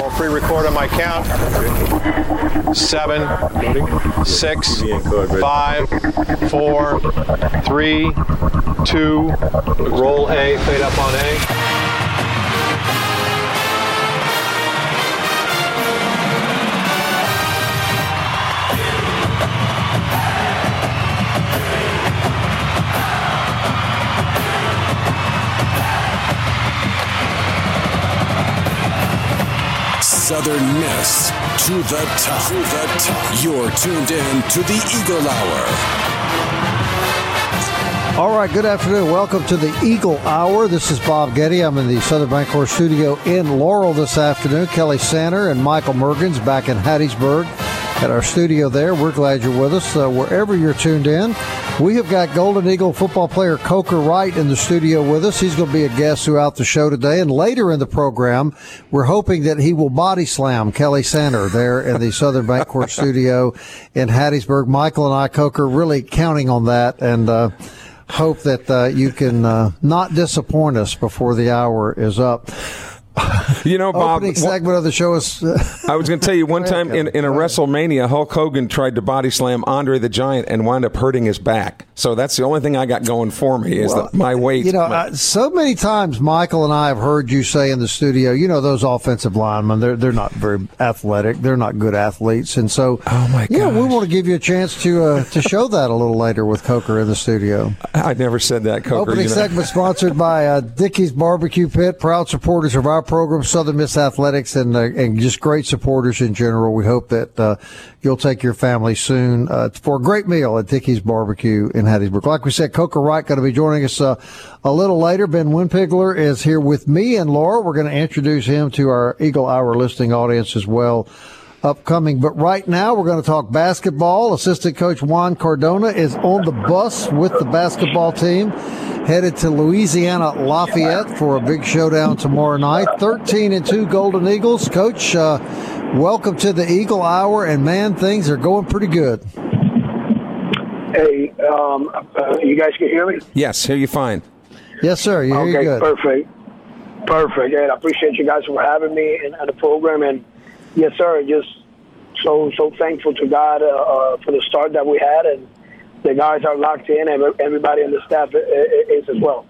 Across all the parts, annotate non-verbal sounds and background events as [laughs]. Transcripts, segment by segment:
Roll pre-record on my count. Seven, six, five, four, three, two. Roll A. Fade up on A. Southern Miss to the top. To the top. You're tuned in to the Eagle Hour. All right, good afternoon. Welcome to the Eagle Hour. This is Bob Getty. I'm in the Southern Bancorp studio in Laurel this afternoon. Kelly Sander and Michael Mergens back in Hattiesburg at our studio there. We're glad you're with us uh, wherever you're tuned in. We have got Golden Eagle football player Coker Wright in the studio with us. He's going to be a guest throughout the show today. And later in the program, we're hoping that he will body slam Kelly Sander there in the Southern Bancorp studio in Hattiesburg. Michael and I, Coker, really counting on that. And, uh, hope that uh, you can uh, not disappoint us before the hour is up. [laughs] You know, Bob. Opening segment of the show is. [laughs] I was going to tell you one time in, in a WrestleMania, Hulk Hogan tried to body slam Andre the Giant and wound up hurting his back. So that's the only thing I got going for me is Well, that my weight. You know, uh, so many times Michael and I have heard you say in the studio, you know, those offensive linemen, they're they're not very athletic, they're not good athletes, and so, Oh, my yeah, we want to give you a chance to uh, to show that a little later with Coker in the studio. I never said that, Coker. Opening you know. segment sponsored by uh, Dickey's Barbecue Pit, proud supporters of our program, Southern Miss Athletics, and uh, and just great supporters in general. We hope that uh, you'll take your family soon uh, for a great meal at Dickey's Barbecue in Hattiesburg. Like we said, Coker Wright going to be joining us uh, a little later. Ben Winpigler is here with me and Laura. We're going to introduce him to our Eagle Hour listening audience as well upcoming. But right now, we're going to talk basketball. Assistant coach Juan Cardona is on the bus with the basketball team, headed to Louisiana Lafayette for a big showdown tomorrow night. 13 and 2 Golden Eagles. Coach, uh, welcome to the Eagle Hour. And man, things are going pretty good. Hey, um, uh, you guys can hear me? Yes, hear you fine. Yes, sir. You hear okay, you good. perfect. Perfect. And I appreciate you guys for having me in, in the program. And yes, sir, just so so thankful to God uh, uh, for the start that we had. And the guys are locked in, and everybody in the staff i- i- is as well.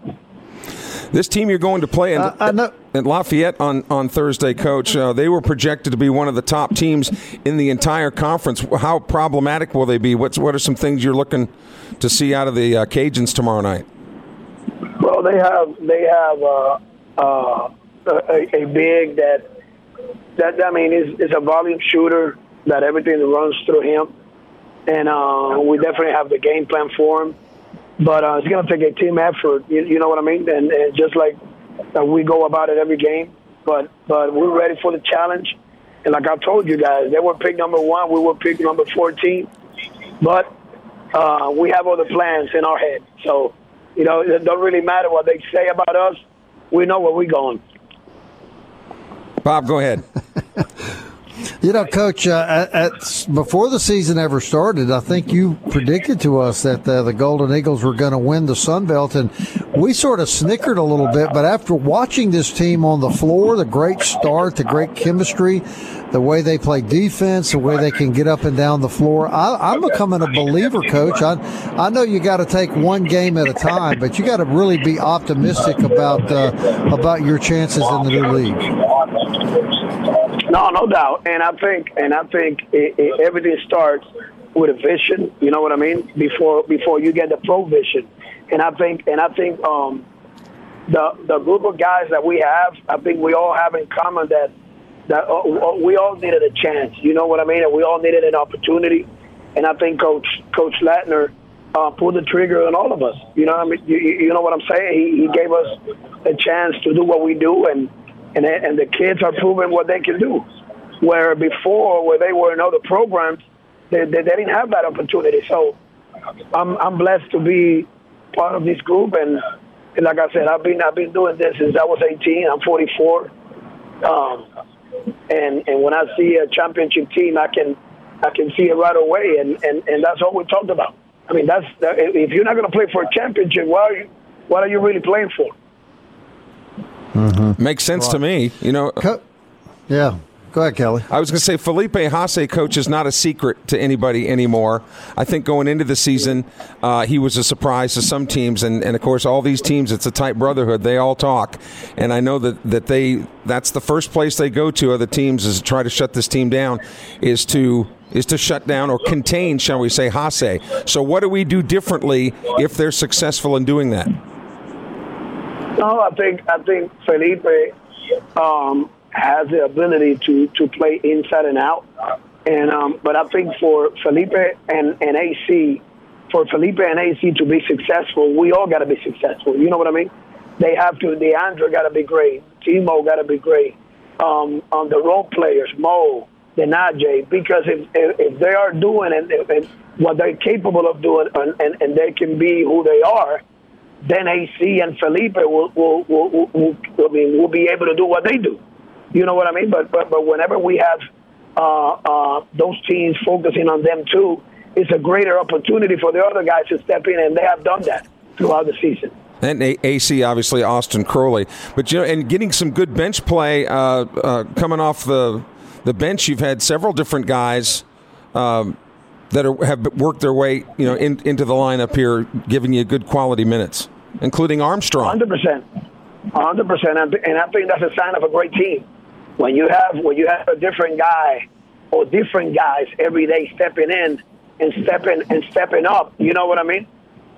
This team you're going to play in, Uh, I know- at Lafayette on, on Thursday, Coach, uh, they were projected to be one of the top teams in the entire conference. How problematic will they be? What's, what are some things you're looking to see out of the uh, Cajuns tomorrow night? Well, they have they have uh, uh, a, a big that that I mean is is a volume shooter that everything runs through him, and uh, we definitely have the game plan for him. But uh, it's going to take a team effort. You, you know what I mean? And, and just like uh, we go about it every game, but but we're ready for the challenge. And like I told you guys, they were pick number one. We were pick number fourteen, but uh, we have other plans in our head. So, you know, it don't really matter what they say about us. We know where we're going. Bob, go ahead. [laughs] [laughs] You know, Coach, uh, at, before the season ever started, I think you predicted to us that uh, the Golden Eagles were going to win the Sun Belt, and we sort of snickered a little bit. But after watching this team on the floor, the great start, the great chemistry, the way they play defense, the way they can get up and down the floor, I, I'm becoming a believer, Coach. I, I know you got to take one game at a time, but you got to really be optimistic about uh, about your chances in the new league. No, no doubt. And I think, and I think it, it, everything starts with a vision. You know what I mean? Before before you get the pro vision, and I think, and I think um, the the group of guys that we have, I think we all have in common that that uh, we all needed a chance. You know what I mean? And we all needed an opportunity. And I think Coach Coach Ladner uh, pulled the trigger on all of us. You know, I mean, you, you know what I'm saying? He, he gave us a chance to do what we do, and and and the kids are proving what they can do. Where before, where they were in other programs, they, they, they didn't have that opportunity. So I'm I'm blessed to be part of this group, and, and like I said, I've been I've been doing this since I was 18. I'm 44, um, and and when I see a championship team, I can I can see it right away, and and, and that's all we talked about. I mean, that's if you're not going to play for a championship, why are you what are you really playing for? Mm-hmm. Makes sense right. to me. You know. Yeah. Go ahead, Kelly. I was going to say Felipe Haase, coach, is not a secret to anybody anymore. I think going into the season, uh, he was a surprise to some teams, and, and of course, all these teams, it's a tight brotherhood. They all talk, and I know that, that they that's the first place they go to. Other teams is to try to shut this team down, is to is to shut down or contain, shall we say, Haase. So, what do we do differently if they're successful in doing that? No, I think I think Felipe um, has the ability to to play inside and out. And um, but I think for Felipe and, and AC, for Felipe and AC to be successful, we all got to be successful. You know what I mean? They have to. The DeAndre got to be great. Timo got to be great. Um, on the role players, Mo, the Najee, because if, if, if they are doing and, and what they're capable of doing, and, and, and they can be who they are, then AC and Felipe will will, will, will, will, I mean, will be able to do what they do. You know what I mean? But but, but whenever we have uh, uh, those teams focusing on them too, it's a greater opportunity for the other guys to step in, and they have done that throughout the season. And AC, obviously, Austin Crowley, but you know, and getting some good bench play uh, uh, coming off the the bench. You've had several different guys um, that are, have worked their way, you know, in, into the lineup here, giving you good quality minutes, including Armstrong. Hundred percent, hundred percent, and I think that's a sign of a great team when you have when you have a different guy or different guys every day stepping in and stepping and stepping up, you know what I mean?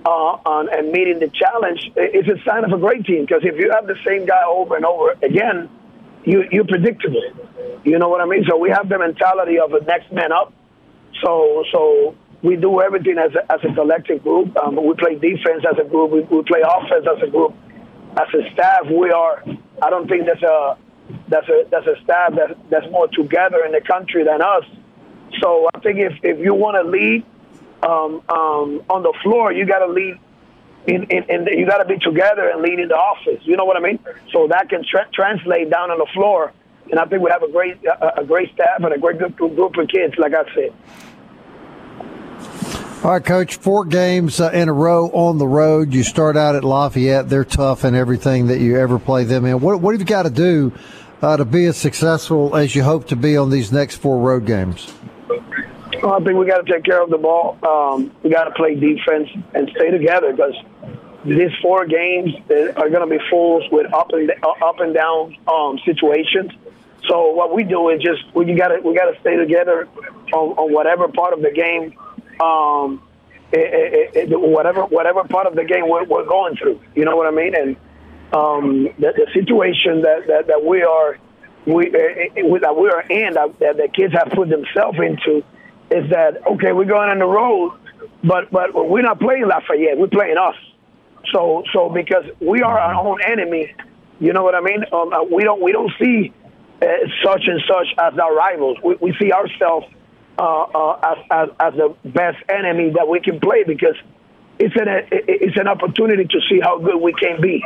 Uh, on, and meeting the challenge, it's a sign of a great team. Because if you have the same guy over and over again, you you're predictable. You know what I mean? So we have the mentality of a next man up. So so we do everything as a, as a collective group. Um, we play defense as a group. We, we play offense as a group. As a staff, we are. I don't think there's a that's a that's a staff that that's more together in the country than us. So I think if if you want to lead um, um, on the floor, you got to lead. In, in, in the, you got to be together and lead in the office. You know what I mean? So that can tra- translate down on the floor. And I think we have a great a, a great staff and a great group, group of kids. Like I said. All right, Coach. Four games uh, in a row on the road. You start out at Lafayette. They're tough in everything that you ever play them in. What, what have you got to do uh, to be as successful as you hope to be on these next four road games? Well, I think we got to take care of the ball. Um, we got to play defense and stay together because these four games are going to be full with up and up and down um, situations. So what we do is just we got to we got to stay together on, on, whatever part of the game, um, it, it, it, whatever whatever part of the game we're, we're going through. You know what I mean? And um, the, the situation that, that, that we are we uh, that we are in that, that the kids have put themselves into is that okay we're going on the road but but we're not playing Lafayette we're playing us so so because we are our own enemy you know what I mean um, uh, we don't we don't see such and such as our rivals we, we see ourselves uh, uh, as, as as the best enemy that we can play because it's an it's an opportunity to see how good we can be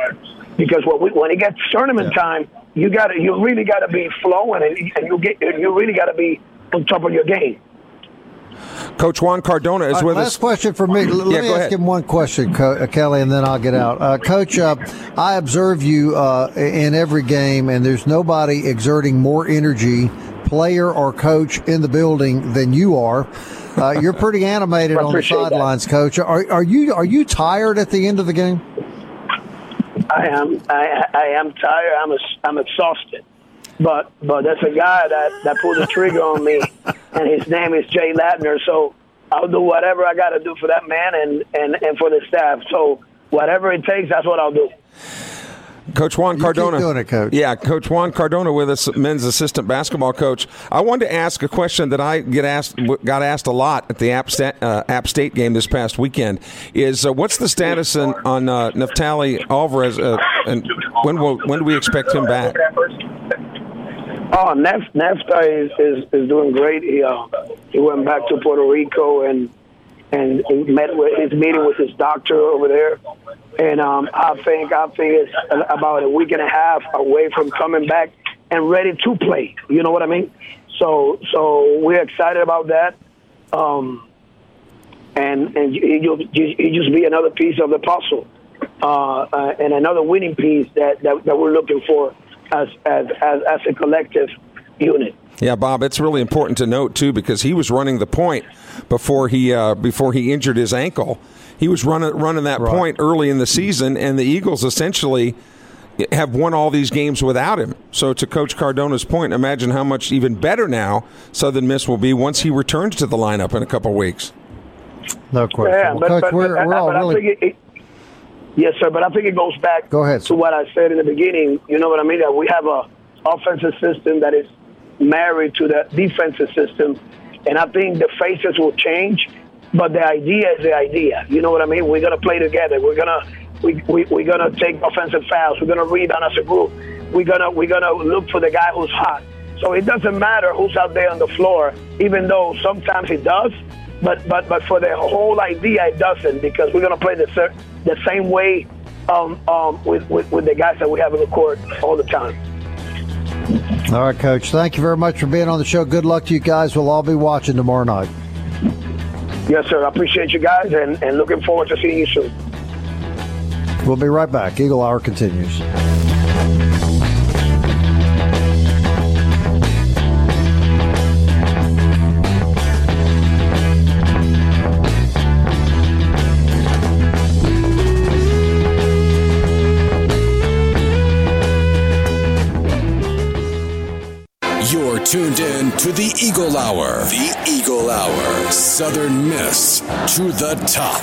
because when, we, when it gets tournament yeah. time, you got you really got to be flowing, and, and you get you really got to be on top of your game. Coach Juan Cardona is right, with last us. Last question for me. Let yeah, me ask ahead. him one question, Co- uh, Kelly, and then I'll get out. Uh, Coach, uh, I observe you uh, in every game, and there's nobody exerting more energy, player or coach, in the building than you are. Uh, you're pretty [laughs] animated on the sidelines, Coach. Are, are you are you tired at the end of the game? I am. I, I am tired. I'm. A, I'm exhausted. But but there's a guy that that pulled the trigger on me, [laughs] and his name is Jay Ladner. So I'll do whatever I got to do for that man and and and for the staff. So whatever it takes, that's what I'll do. Coach Juan You Cardona. keep doing it, Coach. Yeah, Coach Juan Cardona with us, men's assistant basketball coach. I wanted to ask a question that I get asked, got asked a lot at the App State, uh, App State game this past weekend. Is uh, what's the status on, on uh, Neftali Alvarez, uh, and when will when do we expect him back? Oh, Nef- NAFTA is, is, is doing great. He uh, he went back to Puerto Rico and and he met with his meeting with his doctor over there. And um, I think I think it's about a week and a half away from coming back and ready to play. You know what I mean? So so we're excited about that. Um, and and you'll you just be another piece of the puzzle, uh, uh, and another winning piece that, that, that we're looking for as, as as as a collective unit. Yeah, Bob, it's really important to note too because he was running the point before he uh, before he injured his ankle. He was running running that Right. point early in the season, and the Eagles essentially have won all these games without him. So, to Coach Cardona's point, imagine how much even better now Southern Miss will be once he returns to the lineup in a couple weeks. No question. Yeah, Well, but, Coach, but, we're, but, we're all but I really. think it, it, yes, sir. But I think it goes back Go ahead, to what I said in the beginning. You know what I mean? That we have a offensive system that is married to the defensive system, and I think the faces will change, but the idea is the idea. You know what I mean? We're gonna play together. We're gonna we, we we're gonna take offensive fouls. We're gonna rebound as a group. We're gonna we're gonna look for the guy who's hot. So it doesn't matter who's out there on the floor, even though sometimes it does. But but but for the whole idea, it doesn't because we're gonna play the the same way um, um, with, with with the guys that we have in the court all the time. All right, Coach. Thank you very much for being on the show. Good luck to you guys. We'll all be watching tomorrow night. Yes, sir. I appreciate you guys and, and looking forward to seeing you soon. We'll be right back. Eagle Hour continues. To the Eagle Hour. The Eagle Hour. Southern Miss to the top.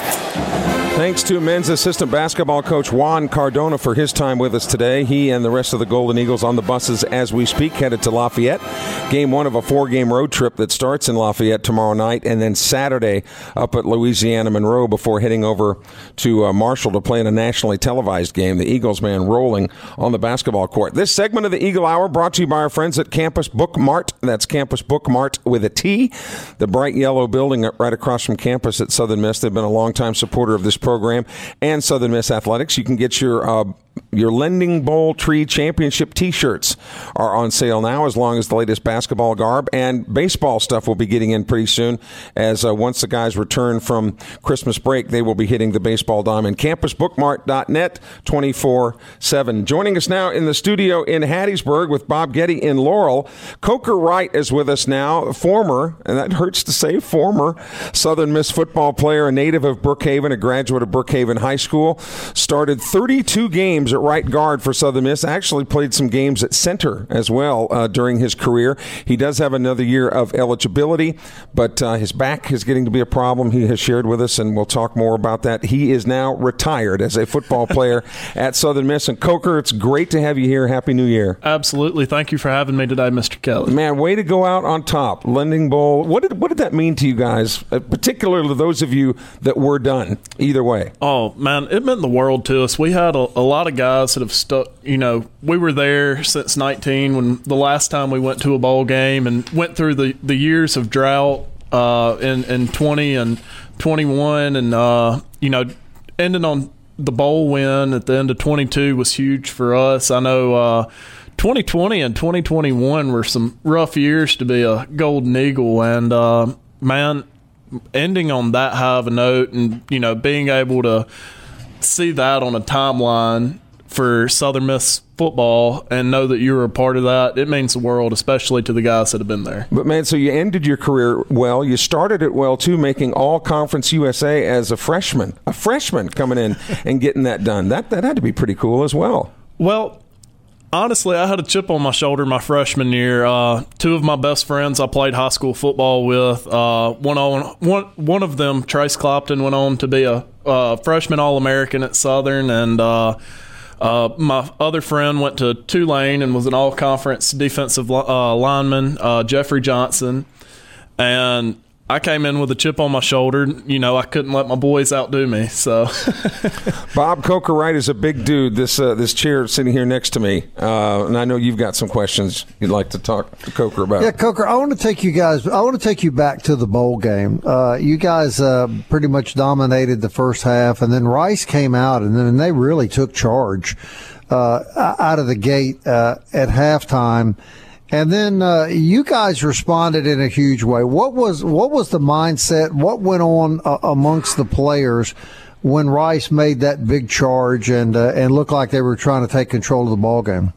Thanks to men's assistant basketball coach Juan Cardona for his time with us today. He and the rest of the Golden Eagles on the buses as we speak, headed to Lafayette. Game one of a four game road trip that starts in Lafayette tomorrow night and then Saturday up at Louisiana Monroe before heading over to uh, Marshall to play in a nationally televised game. The Eagles man rolling on the basketball court. This segment of the Eagle Hour brought to you by our friends at Campus Book Mart. That's Campus Book Mart with a T. The bright yellow building right across from campus at Southern Miss. They've been a longtime supporter of this program and Southern Miss Athletics. You can get your uh, your Lending Bowl Tree Championship T-shirts are on sale now, as long as the latest basketball garb and baseball stuff will be getting in pretty soon. As uh, once the guys return from Christmas break, they will be hitting the baseball diamond. CampusBookmart.net, twenty four seven. Joining us now in the studio in Hattiesburg with Bob Getty in Laurel, Coker Wright is with us now, former, and that hurts to say, former Southern Miss football player, a native of Brookhaven, a graduate of Brookhaven High School, started thirty two games at right guard for Southern Miss. Actually played some games at center as well uh, during his career. He does have another year of eligibility, but uh, his back is getting to be a problem. He has shared with us, and we'll talk more about that. He is now retired as a football player [laughs] at Southern Miss. And Coker, it's great to have you here. Happy New Year. Absolutely. Thank you for having me today, Mr. Kelly. Man, way to go out on top. Lending Bowl. What did what did that mean to you guys, uh, particularly those of you that were done either way? Oh, man, it meant the world to us. We had a, a lot of guys that have stuck, you know, we were there since 19 when the last time we went to a bowl game and went through the, the years of drought uh, in, in 20 and 21 and, uh, you know, ending on the bowl win at the end of 22 was huge for us. I know uh, 2020 and 2021 were some rough years to be a Golden Eagle. And, uh, man, ending on that high of a note and, you know, being able to see that on a timeline for Southern Miss football and know that you were a part of that, it means the world, especially to the guys that have been there. But man, so you ended your career well. You started it well too, making All Conference USA as a freshman. A freshman coming in [laughs] and getting that done. That that had to be pretty cool as well. Well, honestly, I had a chip on my shoulder my freshman year. Uh, two of my best friends I played high school football with. Uh, one on one one of them, Trace Clopton, went on to be a freshman All American at Southern, and uh, Uh, my other friend went to Tulane and was an all conference defensive uh, lineman, Jeffrey Johnson. And I came in with a chip on my shoulder. You know, I couldn't let my boys outdo me. So, [laughs] Bob Coker Wright is a big dude. This uh, this chair sitting here next to me, uh, and I know you've got some questions you'd like to talk to Coker about. Yeah, Coker, I want to take you guys. I want to take you back to the bowl game. Uh, you guys uh, pretty much dominated the first half, and then Rice came out, and then they really took charge uh, out of the gate uh, at halftime. And then uh, you guys responded in a huge way. What was what was the mindset? What went on uh, amongst the players when Rice made that big charge and uh, and looked like they were trying to take control of the ball game?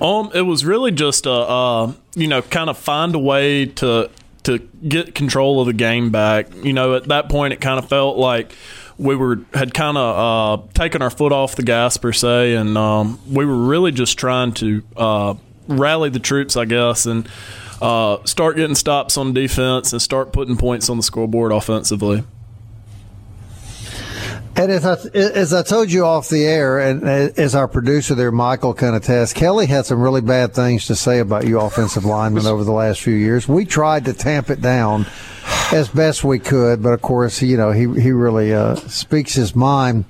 Um, it was really just a uh, you know kind of find a way to to get control of the game back. You know, at that point, it kind of felt like we were had kind of uh, taken our foot off the gas per se, and um, we were really just trying to uh, rally the troops, I guess, and uh, start getting stops on defense and start putting points on the scoreboard offensively. And as I, as I told you off the air, and as our producer there, Michael, can attest, Kelly had some really bad things to say about you offensive linemen over the last few years. We tried to tamp it down as best we could, but of course, you know, he, he really uh, speaks his mind.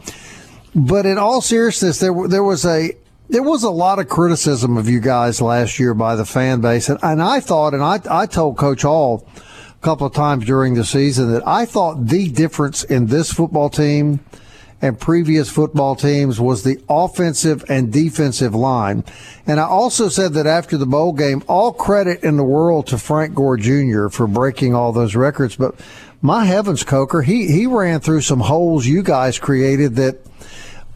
But in all seriousness, there there was a there was a lot of criticism of you guys last year by the fan base, and, and I thought, and I I told Coach Hall a couple of times during the season that I thought the difference in this football team and previous football teams was the offensive and defensive line. And I also said that after the bowl game, all credit in the world to Frank Gore Jr. for breaking all those records. But my heavens, Coker, he, he ran through some holes you guys created that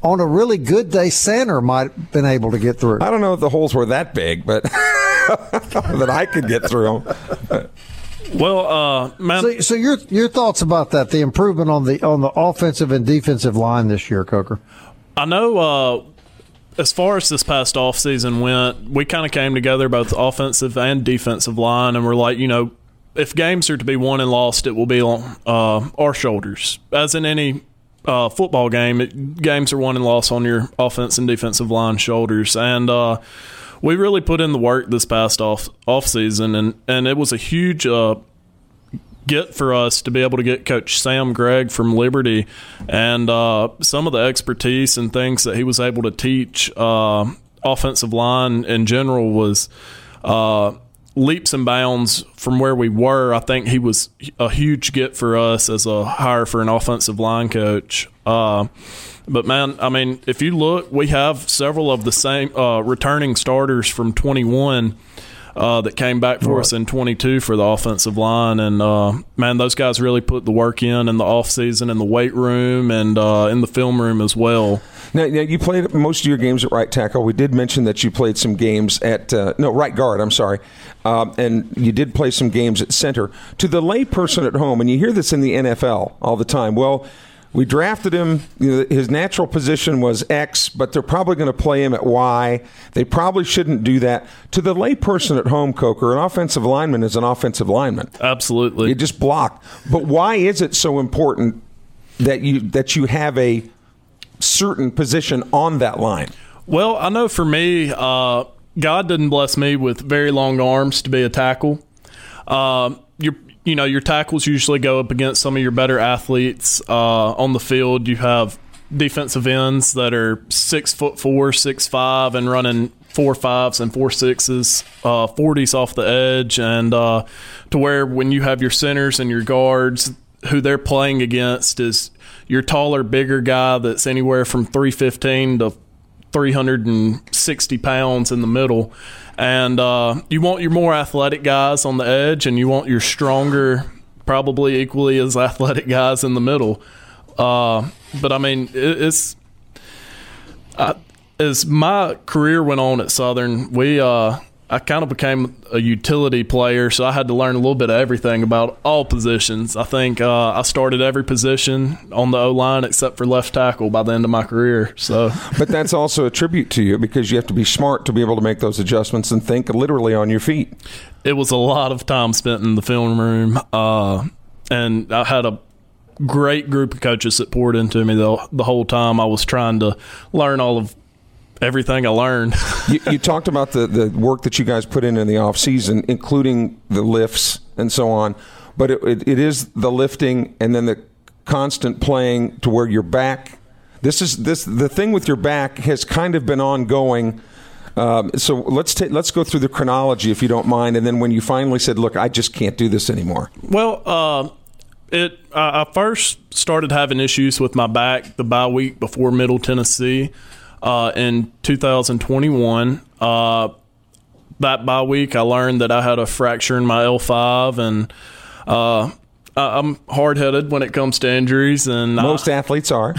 on a really good day, center might have been able to get through. I don't know if the holes were that big, but [laughs] that I could get through them. Well, uh, man. So, so, your your thoughts about that? The improvement on the on the offensive and defensive line this year, Coker. I know. Uh, as far as this past off season went, we kind of came together both offensive and defensive line, and we're like, you know, if games are to be won and lost, it will be on uh, our shoulders, as in any uh, football game, it, games are won and lost on your offense and defensive line shoulders, and uh, we really put in the work this past off off season, and and it was a huge. Uh, get for us to be able to get Coach Sam Gregg from Liberty and uh, some of the expertise and things that he was able to teach uh, offensive line in general was uh, leaps and bounds from where we were. I think he was a huge get for us as a hire for an offensive line coach. Uh, but man, I mean, if you look, we have several of the same uh, returning starters from 21 uh, that came back for right. us in 22 for the offensive line. And uh, man, those guys really put the work in in the off season in the weight room and uh, in the film room as well. Now, now, you played most of your games at right tackle. We did mention that you played some games at uh, no right guard. I'm sorry, um, and you did play some games at center. To the layperson at home, and you hear this in the NFL all the time. Well we drafted him. You know, his natural position was X, but they're probably going to play him at Y. They probably shouldn't do that. To the layperson at home, Coker, an offensive lineman is an offensive lineman. Absolutely, you just block. But why is it so important that you that you have a certain position on that line? Well, I know for me, uh, God didn't bless me with very long arms to be a tackle. Uh, you're you know, your tackles usually go up against some of your better athletes uh, on the field. You have defensive ends that are six foot four, six five, and running four fives and four sixes, uh, forties off the edge, and uh, to where when you have your centers and your guards, who they're playing against is your taller, bigger guy that's anywhere from three fifteen to three hundred and sixty pounds in the middle and uh, you want your more athletic guys on the edge, and you want your stronger, probably equally as athletic guys in the middle. Uh, but I mean, it, it's I, as my career went on at Southern, we uh, I kind of became a utility player, so I had to learn a little bit of everything about all positions. I think uh, I started every position on the O line except for left tackle by the end of my career. So, but that's also a tribute to you because you have to be smart to be able to make those adjustments and think literally on your feet. It was a lot of time spent in the film room, uh, and I had a great group of coaches that poured into me the, the whole time I was trying to learn all of everything I learned. [laughs] you, you, talked about the, the work that you guys put in in the off season, including the lifts and so on. But it, it, it is the lifting and then the constant playing to where your back. This is this the thing with your back has kind of been ongoing. Um, so let's ta- let's go through the chronology if you don't mind, and then when you finally said, "Look, I just can't do this anymore." Well, uh, it I first started having issues with my back the bye week before Middle Tennessee uh, in 2021. Uh, that bye week, I learned that I had a fracture in my L5, and uh, I'm hard headed when it comes to injuries, and most I, athletes are.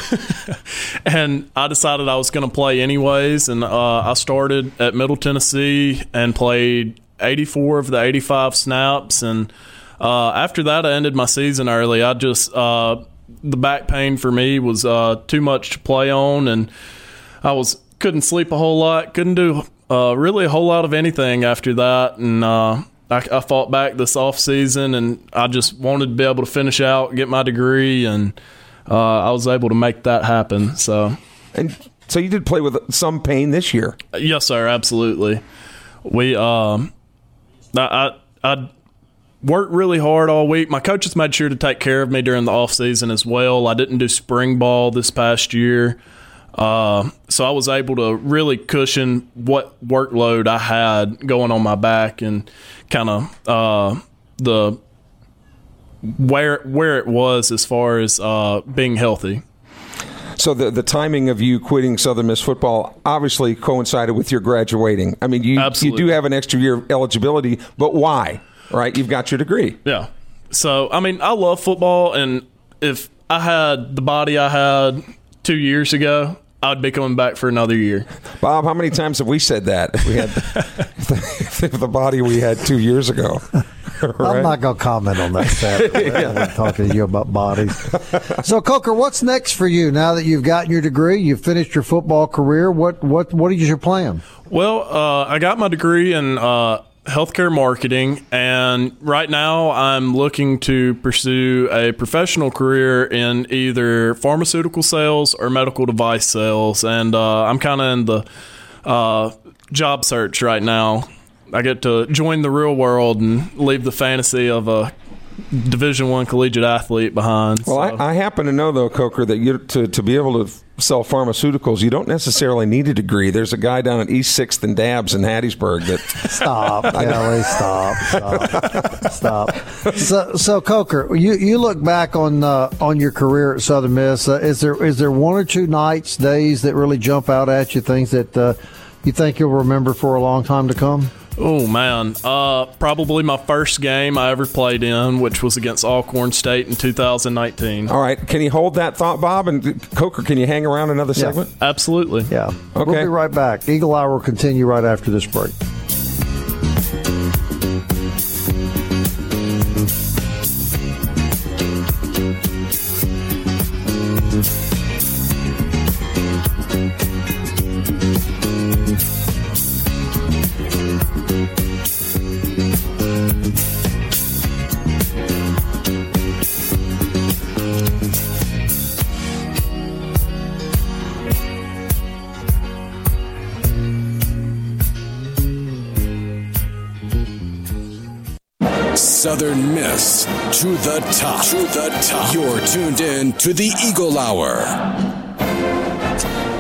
[laughs] and I decided I was going to play anyways, and uh, I started at Middle Tennessee and played 84 of the 85 snaps, and uh, after that, I ended my season early. I just uh, the back pain for me was too much to play on, and I was couldn't sleep a whole lot, couldn't do uh, really a whole lot of anything after that, and uh, I, I, fought back this off season, and I just wanted to be able to finish out, get my degree, and uh, I was able to make that happen. So, and so you did play with some pain this year. Yes, sir, absolutely. We, um, I, I, I worked really hard all week. My coaches made sure to take care of me during the off season as well. I didn't do spring ball this past year. Uh, so I was able to really cushion what workload I had going on my back and kind of uh, the where where it was as far as uh, being healthy. So the the timing of you quitting Southern Miss football obviously coincided with your graduating. I mean, you Absolutely. you do have an extra year of eligibility, but why? Right, you've got your degree. Yeah. So I mean, I love football, and if I had the body I had two years ago, I'd be coming back for another year. Bob, how many times have we said that? We had the, the body we had two years ago. Right? [laughs] I'm not going to comment on that. Sadly, [laughs] yeah. talking to you about bodies. So, Coker, what's next for you now that you've gotten your degree? You've finished your football career. What what what is your plan? Well, uh, I got my degree in uh, healthcare marketing, and right now I'm looking to pursue a professional career in either pharmaceutical sales or medical device sales. And uh, I'm kind of in the uh, job search right now. I get to join the real world and leave the fantasy of a Division One collegiate athlete behind. Well, so. I, I, happen to know though, Coker, that you to to be able to sell pharmaceuticals, you don't necessarily need a degree. There's a guy down at East Sixth and Dabs in Hattiesburg that stop, [laughs] Kelly, stop, stop, stop. So, so Coker, you you look back on uh, on your career at Southern Miss. Uh, is there is there one or two nights, days that really jump out at you? Things that uh, you think you'll remember for a long time to come? Oh man, uh, probably my first game I ever played in, which was against Alcorn State in 2019. All right, can you hold that thought, Bob? And Coker, can you hang around another segment? Yeah, absolutely. Yeah. Okay. We'll be right back. Eagle Hour will continue right after this break. To the top. To the top. You're tuned in to the Eagle Hour.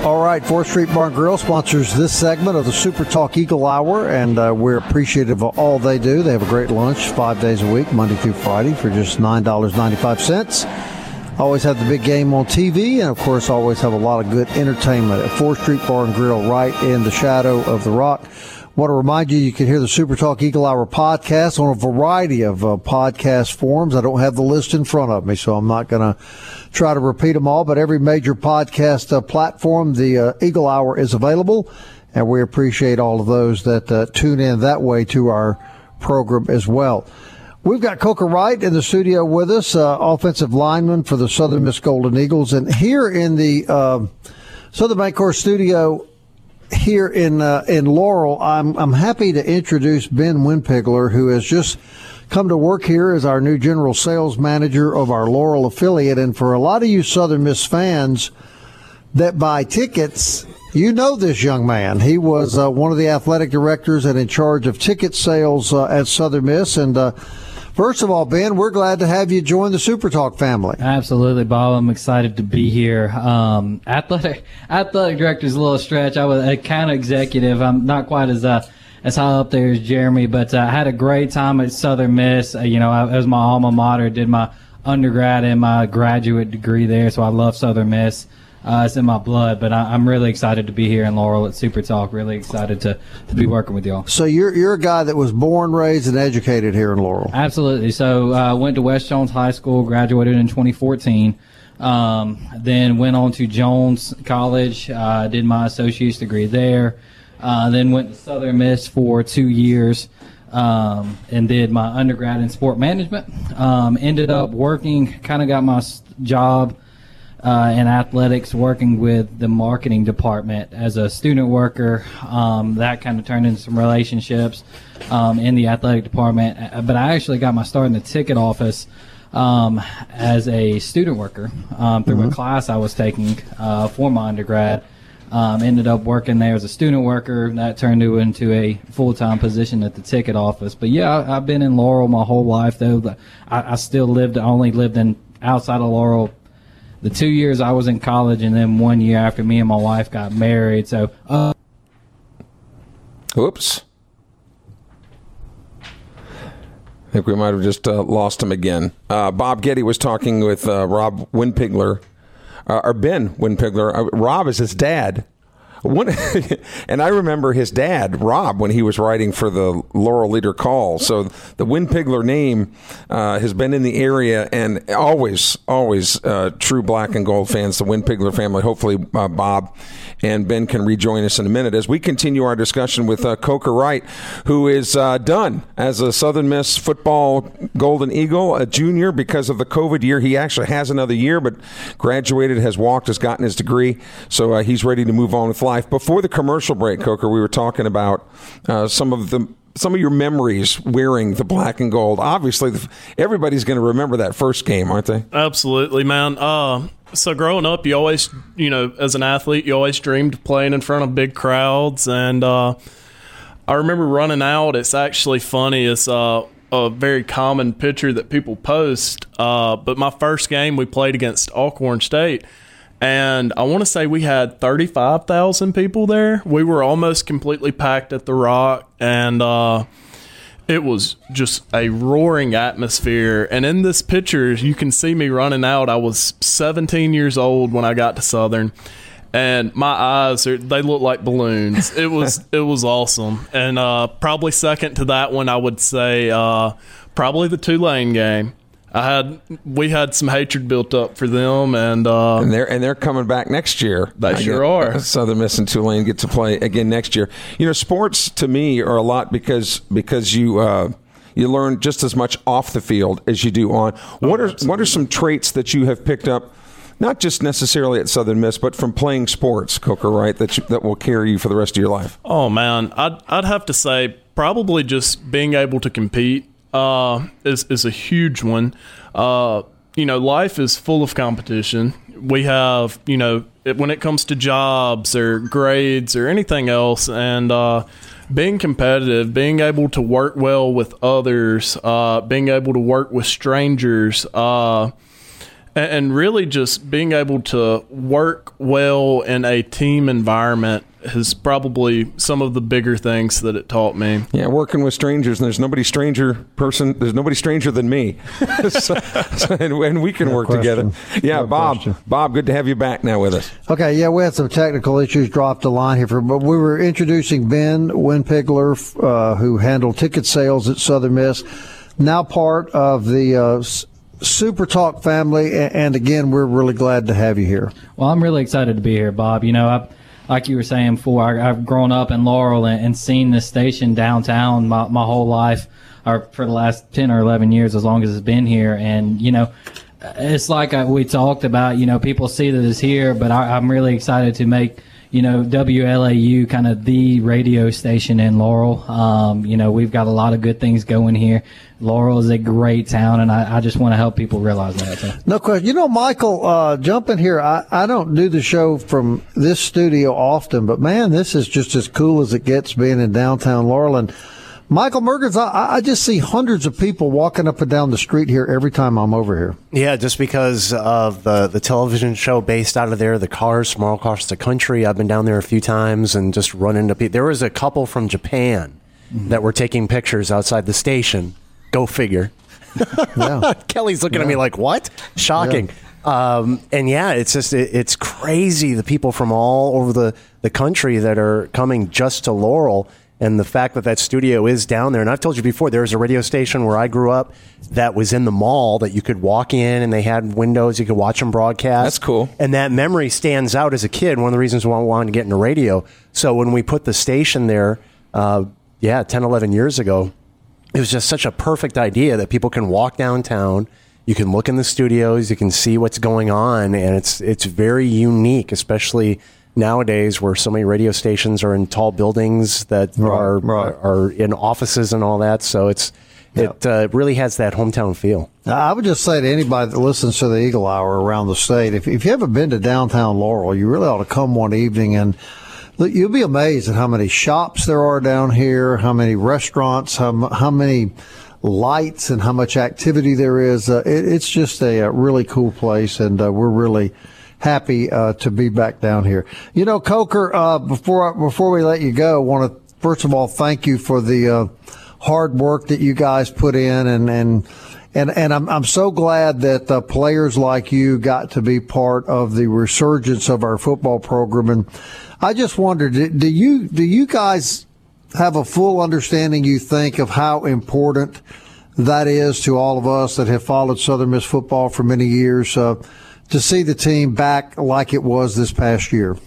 All right, 4th Street Bar and Grill sponsors this segment of the Super Talk Eagle Hour, and uh, we're appreciative of all they do. They have a great lunch five days a week, Monday through Friday, for just $9.95. Always have the big game on TV, and of course, always have a lot of good entertainment at 4th Street Bar and Grill, right in the shadow of the rock. Want to remind you, you can hear the Super Talk Eagle Hour podcast on a variety of uh, podcast forms. I don't have the list in front of me, so I'm not going to try to repeat them all, but every major podcast uh, platform, the uh, Eagle Hour is available, and we appreciate all of those that uh, tune in that way to our program as well. We've got Coker Wright in the studio with us, uh, offensive lineman for the Southern Miss Golden Eagles, and here in the uh, Southern Bancorp studio, here in uh, in Laurel, I'm I'm happy to introduce Ben Winpigler, who has just come to work here as our new general sales manager of our Laurel affiliate. And for a lot of you Southern Miss fans that buy tickets You know this young man. He was uh, one of the athletic directors and in charge of ticket sales uh, at Southern Miss. And uh, first of all, Ben, we're glad to have you join the Super Talk family. Absolutely, Bob. I'm excited to be here. Um, athletic [laughs] athletic director is a little stretch. I was a kind of executive. I'm not quite as uh, as high up there as Jeremy, but uh, I had a great time at Southern Miss. Uh, you know, I, it was my alma mater. Did my undergrad and my graduate degree there, so I love Southern Miss. Uh, it's in my blood, but I, am really excited to be here in Laurel at Super Talk. Really excited to, to be working with y'all. So you're you're a guy that was born, raised, and educated here in Laurel. Absolutely. So I uh, went to West Jones High School, graduated in 2014. Um, then went on to Jones College, uh, did my associate's degree there. Uh, then went to Southern Miss for two years. Um, and did my undergrad in sport management. Um, ended up working, kind of got my job uh, in athletics, working with the marketing department as a student worker. Um, that kind of turned into some relationships um, in the athletic department. Uh, but I actually got my start in the ticket office um, as a student worker um, through mm-hmm. a class I was taking uh, for my undergrad. Um, ended up working there as a student worker. That turned into a full time position at the ticket office. But yeah, I, have been in Laurel my whole life. Though I, I still lived, I only lived in outside of Laurel the two years I was in college, and then one year after me and my wife got married. So, uh, oops. I think we might have just uh, lost him again. Uh, Bob Getty was talking with uh, Rob Winpigler, uh, or Ben Winpigler. Uh, Rob is his dad. One, [laughs] and I remember his dad, Rob, when he was writing for the Laurel Leader Call. So the Winpigler name uh, has been in the area and always, always uh, true black and gold fans, the Winpigler family. Hopefully, uh, Bob and Ben can rejoin us in a minute as we continue our discussion with uh, Coker Wright, who is uh, done as a Southern Miss football Golden Eagle, a junior because of the COVID year. He actually has another year, but graduated, has walked, has gotten his degree, so uh, he's ready to move on with life. Before the commercial break, Coker, we were talking about uh, some of the some of your memories wearing the black and gold. Obviously, everybody's going to remember that first game, aren't they? Absolutely, man. Uh, so growing up, you always, you know, as an athlete, you always dreamed playing in front of big crowds, and uh, I remember running out. It's actually funny. It's uh, a very common picture that people post. Uh, but my first game, we played against Alcorn State, and I want to say we had thirty-five thousand people there. We were almost completely packed at the Rock, and uh, it was just a roaring atmosphere. And in this picture, you can see me running out. I was 17 years old when I got to Southern, and my eyes are, they look like balloons. It was [laughs] it was awesome. And uh, probably second to that one, I would say uh, probably the Tulane game. I had we had some hatred built up for them, and uh, and they're and they're coming back next year. They I sure are. [laughs] Southern Miss and Tulane get to play again next year. You know, sports to me are a lot because because you. Uh, you learn just as much off the field as you do on. What oh, are absolutely. what are some traits that you have picked up, not just necessarily at Southern Miss, but from playing sports, Coker, right? That you, that will carry you for the rest of your life. Oh man, I'd I'd have to say probably just being able to compete uh, is is a huge one. Uh, you know, life is full of competition. We have, you know, when it comes to jobs or grades or anything else, and uh, being competitive, being able to work well with others, uh, being able to work with strangers, uh, and, and really just being able to work well in a team environment is probably some of the bigger things that it taught me. Yeah, working with strangers, and there's nobody stranger person. There's nobody stranger than me, [laughs] [laughs] so, so, and, and, we can no work question. together. Yeah, no Bob. Question. Bob, good to have you back now with us. Okay, yeah, we had some technical issues. Dropped the line here, for, but we were introducing Ben Winpigler, uh, who handled ticket sales at Southern Miss, now part of the. Uh, Super Talk family, and again, we're really glad to have you here. Well, I'm really excited to be here, Bob. You know, I like you were saying before, I, have grown up in Laurel and, and, seen this station downtown my, my whole life, or for the last 10 or 11 years, as long as it's been here. And, you know, it's like I, we talked about, you know, people see that it's here, but I, I'm really excited to make you know, WLAU, kind of the radio station in Laurel. Um, you know, we've got a lot of good things going here. Laurel is a great town, and I, I just want to help people realize that. So. No question. You know, Michael, uh, jump in here. I, I don't do the show from this studio often, but man, this is just as cool as it gets being in downtown Laurel. And Michael Mergens, I, I just see hundreds of people walking up and down the street here every time I'm over here. Yeah, just because of the the television show based out of there, the cars from all across the country. I've been down there a few times and just run into people. There was a couple from Japan mm-hmm. that were taking pictures outside the station. Go figure. [laughs] Yeah. [laughs] Kelly's looking yeah. at me like, "What? Shocking." Yeah. Um, and yeah, it's just it, it's crazy the people from all over the the country that are coming just to Laurel and the fact that that studio is down there. And I've told you before, there was a radio station where I grew up that was in the mall that you could walk in and they had windows you could watch them broadcast. That's cool. And that memory stands out as a kid. One of the reasons why I wanted to get into radio. So when we put the station there, uh, yeah, 10, 11 years ago, it was just such a perfect idea that people can walk downtown. You can look in the studios, you can see what's going on, and it's it's very unique, especially nowadays where so many radio stations are in tall buildings that right, are right. are in offices and all that. So it's it uh, really has that hometown feel. I would just say to anybody that listens to the Eagle Hour around the state, if, if you haven't been to downtown Laurel, you really ought to come one evening and you'll be amazed at how many shops there are down here, how many restaurants, how, how many lights, and how much activity there is. Uh, it, it's just a, a, really cool place, and uh, we're really happy uh, to be back down here. You know, Coker, uh, before before we let you go, I want to first of all thank you for the uh, hard work that you guys put in, and and and and I'm I'm so glad that uh, players like you got to be part of the resurgence of our football program. And I just wondered, do you do you guys have a full understanding? You think of how important that is to all of us that have followed Southern Miss football for many years. Uh, to see the team back like it was this past year?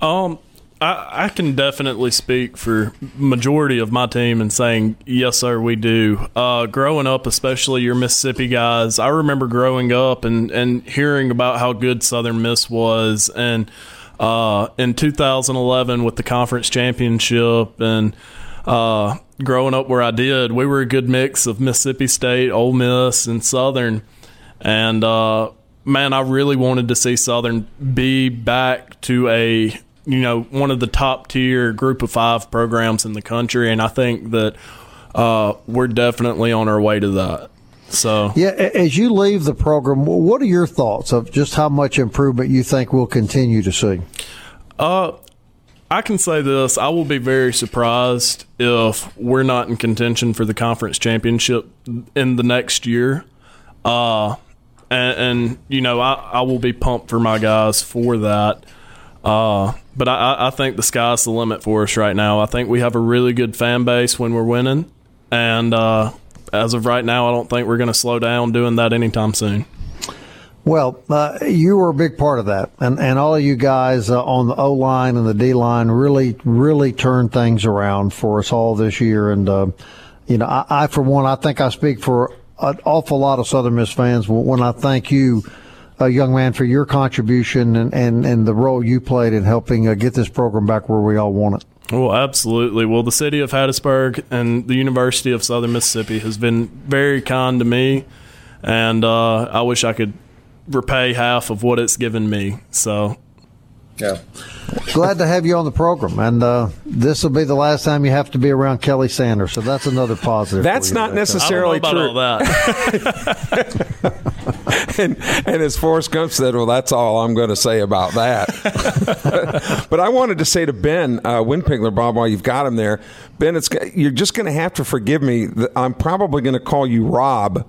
Um, I, I, can definitely speak for majority of my team and saying yes, sir, we do. Uh, growing up, especially your Mississippi guys, I remember growing up and and hearing about how good Southern Miss was, and uh, in 2011 with the conference championship and. Uh, growing up where I did, we were a good mix of Mississippi State, Ole Miss, and Southern. And uh, man, I really wanted to see Southern be back to a you know one of the top tier group of five programs in the country, and I think that uh, we're definitely on our way to that. So yeah, as you leave the program, what are your thoughts of just how much improvement you think we'll continue to see? Uh, I can say this: I will be very surprised if we're not in contention for the conference championship in the next year. Uh, and, and you know I, I will be pumped for my guys for that. Uh, but I, I think the sky's the limit for us right now. I think we have a really good fan base when we're winning, and uh, as of right now, I don't think we're going to slow down doing that anytime soon. Well, uh, you were a big part of that, and and all of you guys uh, on the O line and the D line really really turned things around for us all this year. And uh, you know, I, I, for one, I think I speak for an awful lot of Southern Miss fans when I thank you, uh, young man, for your contribution and, and, and the role you played in helping uh, get this program back where we all want it. Well, absolutely. Well, the city of Hattiesburg and the University of Southern Mississippi has been very kind to me, and uh, I wish I could repay half of what it's given me. So yeah. Glad to have you on the program, and uh, this will be the last time you have to be around Kelly Sanders, so that's another positive. That's not necessarily true. and, and as Forrest Gump said, well, that's all I'm going to say about that. [laughs] but I wanted to say to Ben uh, Windpigler, Bob, while you've got him there, Ben, it's you're just going to have to forgive me. I'm probably going to call you Rob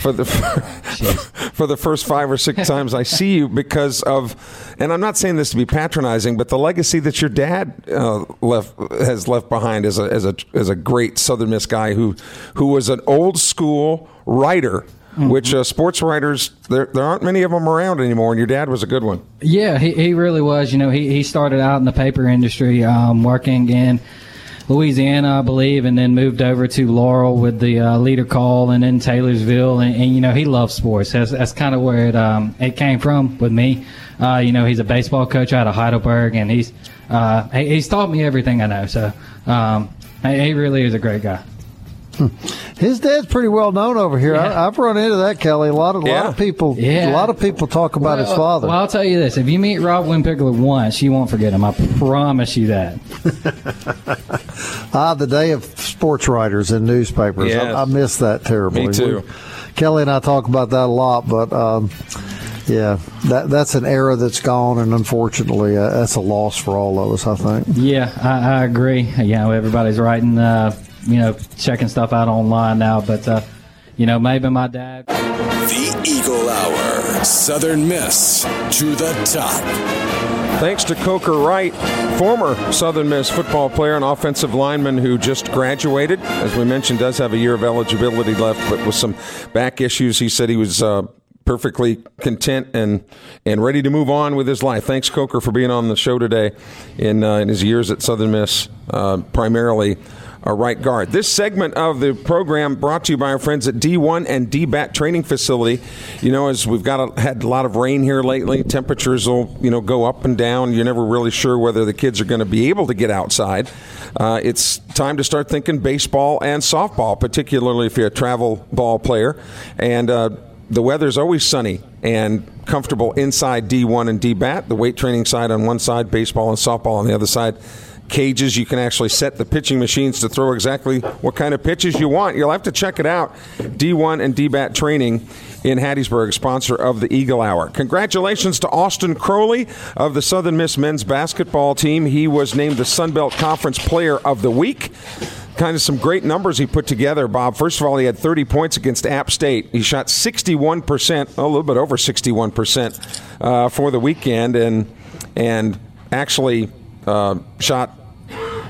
for the [laughs] for the first five or six times I see you because of, and I'm not saying this to be patronizing, but the legacy that your dad uh, left has left behind as a as a as a great Southern Miss guy who who was an old school writer. Mm-hmm. Which uh, sports writers there there aren't many of them around anymore, and your dad was a good one. Yeah, he, he really was. You know, he, he started out in the paper industry, um, working in Louisiana, I believe, and then moved over to Laurel with the uh, Leader-Call, and then Taylorsville, and, and you know he loves sports. That's, that's kind of where it um, it came from with me. Uh, you know, he's a baseball coach out of Heidelberg, and he's uh, he, he's taught me everything I know. So um, he really is a great guy. His dad's pretty well known over here. Yeah. I, I've run into that, Kelly. A lot of, Yeah. lot of people, Yeah. a lot of people talk about his father. Well, I'll tell you this: if you meet Rob Winpickler once, you won't forget him. I promise you that. [laughs] Ah, the day of sports writers and newspapers. Yes. I, I miss that terribly. Me too. We- Kelly and I talk about that a lot, but um, yeah, that that's an era that's gone, and unfortunately, uh, that's a loss for all of us. I think. Yeah, I, I agree. You know, everybody's writing, uh, you know, checking stuff out online now, but uh, you know, maybe my dad. The Eagle Hour. Southern Miss to the top. Thanks to Coker Wright, former Southern Miss football player and offensive lineman who just graduated. As we mentioned, does have a year of eligibility left, but with some back issues, he said he was uh, perfectly content and and ready to move on with his life. Thanks, Coker, for being on the show today. In uh, in his years at Southern Miss, uh, primarily a right guard. This segment of the program brought to you by our friends at D1 and DBAT Training Facility. You know, as we've got a, had a lot of rain here lately, temperatures will you know go up and down. You're never really sure whether the kids are going to be able to get outside. Uh, it's time to start thinking baseball and softball, particularly if you're a travel ball player. And uh, the weather's always sunny and comfortable inside D1 and DBAT. The weight training side on one side, baseball and softball on the other side cages. You can actually set the pitching machines to throw exactly what kind of pitches you want. You'll have to check it out. D1 and DBAT training in Hattiesburg, sponsor of the Eagle Hour. Congratulations to Austin Crowley of the Southern Miss men's basketball team. He was named the Sun Belt Conference Player of the Week. Kind of some great numbers he put together, Bob. First of all, he had 30 points against App State. He shot 61%, a little bit over 61% uh, for the weekend, and and actually uh, shot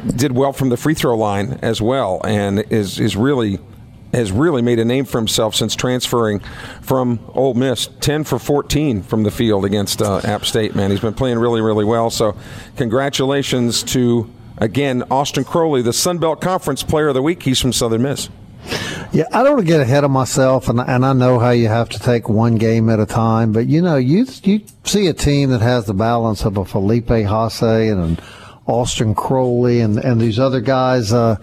did well from the free throw line as well, and is is really has really made a name for himself since transferring from Ole Miss. Ten for fourteen from the field against uh, App State. Man, he's been playing really really well. So, congratulations to again Austin Crowley, the Sun Belt Conference Player of the Week. He's from Southern Miss. Yeah, I don't want to get ahead of myself, and and I know how you have to take one game at a time. But you know, you you see a team that has the balance of a Felipe Haase and an Austin Crowley and and these other guys, uh,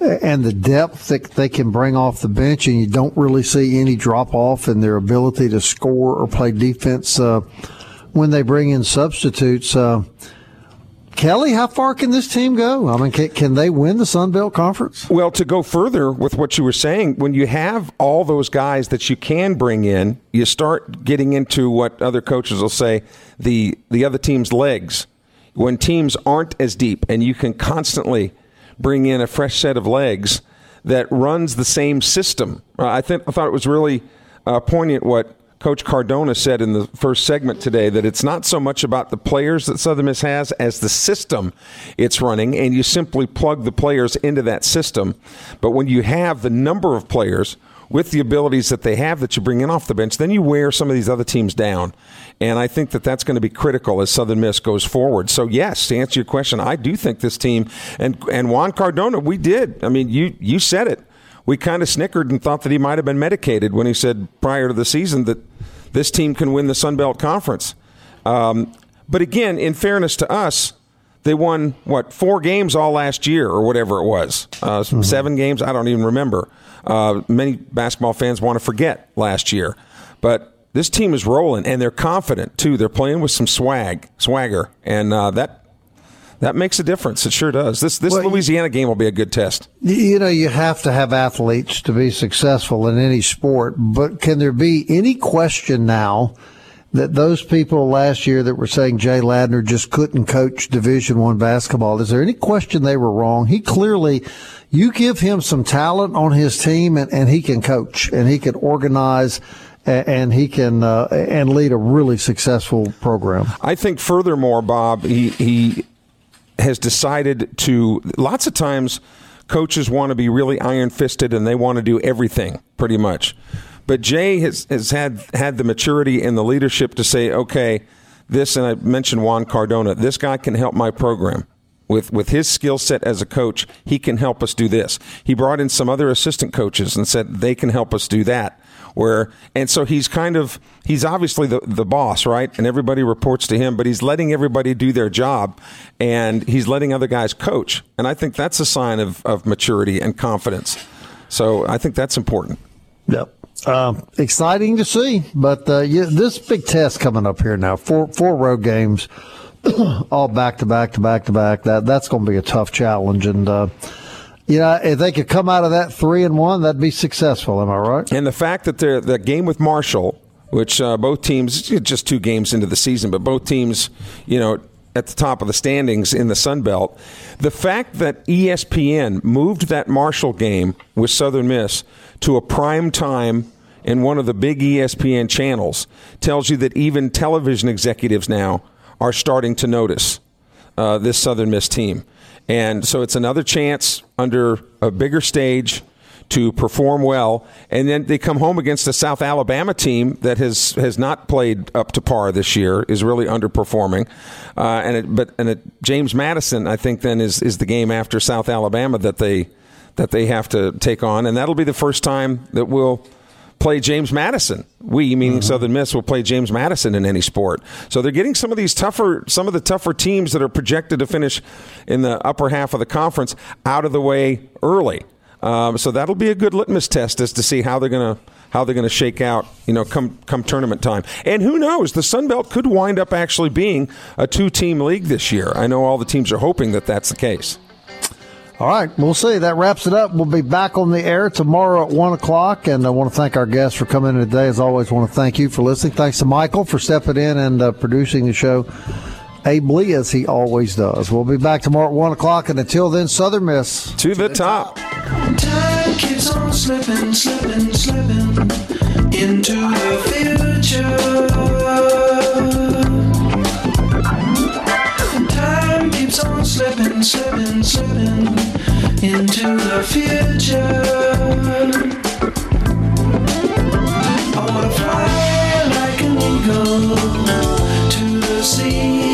and the depth that they can bring off the bench, and you don't really see any drop off in their ability to score or play defense uh, when they bring in substitutes. Uh, Kelly, how far can this team go? I mean, can, can they win the Sun Belt Conference? Well, to go further with what you were saying, when you have all those guys that you can bring in, you start getting into what other coaches will say the the other team's legs. When teams aren't as deep and you can constantly bring in a fresh set of legs that runs the same system. Uh, I think I thought it was really uh, poignant what Coach Cardona said in the first segment today that it's not so much about the players that Southern Miss has as the system it's running, and you simply plug the players into that system. But when you have the number of players with the abilities that they have that you bring in off the bench, then you wear some of these other teams down. And I think that that's going to be critical as Southern Miss goes forward. So, yes, to answer your question, I do think this team, and, and Juan Cardona, we did. I mean, you, you said it we kind of snickered and thought that he might have been medicated when he said prior to the season that this team can win the Sun Belt Conference. Um, but again, in fairness to us, they won what four games all last year or whatever it was, uh, seven games. I don't even remember. Uh, many basketball fans want to forget last year, but this team is rolling and they're confident too. They're playing with some swag, swagger, and uh, that that makes a difference. It sure does. This this Well, Louisiana game will be a good test. You know, you have to have athletes to be successful in any sport, but can there be any question now that those people last year that were saying Jay Ladner just couldn't coach Division One basketball? Is there any question they were wrong? He clearly, you give him some talent on his team, and, and he can coach and he can organize. And he can uh, and lead a really successful program. I think furthermore, Bob, he he has decided to lots of times coaches want to be really iron fisted and they want to do everything pretty much. But Jay has, has had had the maturity and the leadership to say, okay, this and I mentioned Juan Cardona, this guy can help my program. with with his skill set as a coach, he can help us do this. He brought in some other assistant coaches and said they can help us do that. Where and so he's kind of he's obviously the the boss, right? And everybody reports to him, but he's letting everybody do their job, and he's letting other guys coach. And I think that's a sign of of maturity and confidence. So I think that's important. Yep. Um, exciting to see, but uh, yeah, this big test coming up here now. Four four road games, [clears throat] all back to back to back to back. That that's going to be a tough challenge, and uh, you know if they could come out of that three and one, that'd be successful. Am I right? And the fact that they're the game with Marshall, which uh, both teams just two games into the season, but both teams, you know. At the top of the standings in the Sun Belt. The fact that ESPN moved that Marshall game with Southern Miss to a prime time in one of the big ESPN channels tells you that even television executives now are starting to notice uh, this Southern Miss team. And so it's another chance under a bigger stage to perform well. And then they come home against a South Alabama team that has, has not played up to par this year, is really underperforming. Uh, and it, but and it, James Madison, I think, then is, is the game after South Alabama that they that they have to take on, and that'll be the first time that we'll play James Madison. We, meaning Southern Miss, will play James Madison in any sport. So they're getting some of these tougher, some of the tougher teams that are projected to finish in the upper half of the conference out of the way early. Um, so that'll be a good litmus test as to see how they're going to how they're going to shake out, you know, come come tournament time. And who knows, the Sun Belt could wind up actually being a two team league this year. I know all the teams are hoping that that's the case. All right, we'll see. That wraps it up. We'll be back on the air tomorrow at 1 o'clock. And I want to thank our guests for coming in today. As always, I want to thank you for listening. Thanks to Michael for stepping in and uh, producing the show ably, as he always does. We'll be back tomorrow at 1 o'clock. And until then, Southern Miss. To the top. Time keeps slipping, slipping, slipping into the future. I wanna fly like an eagle to the sea.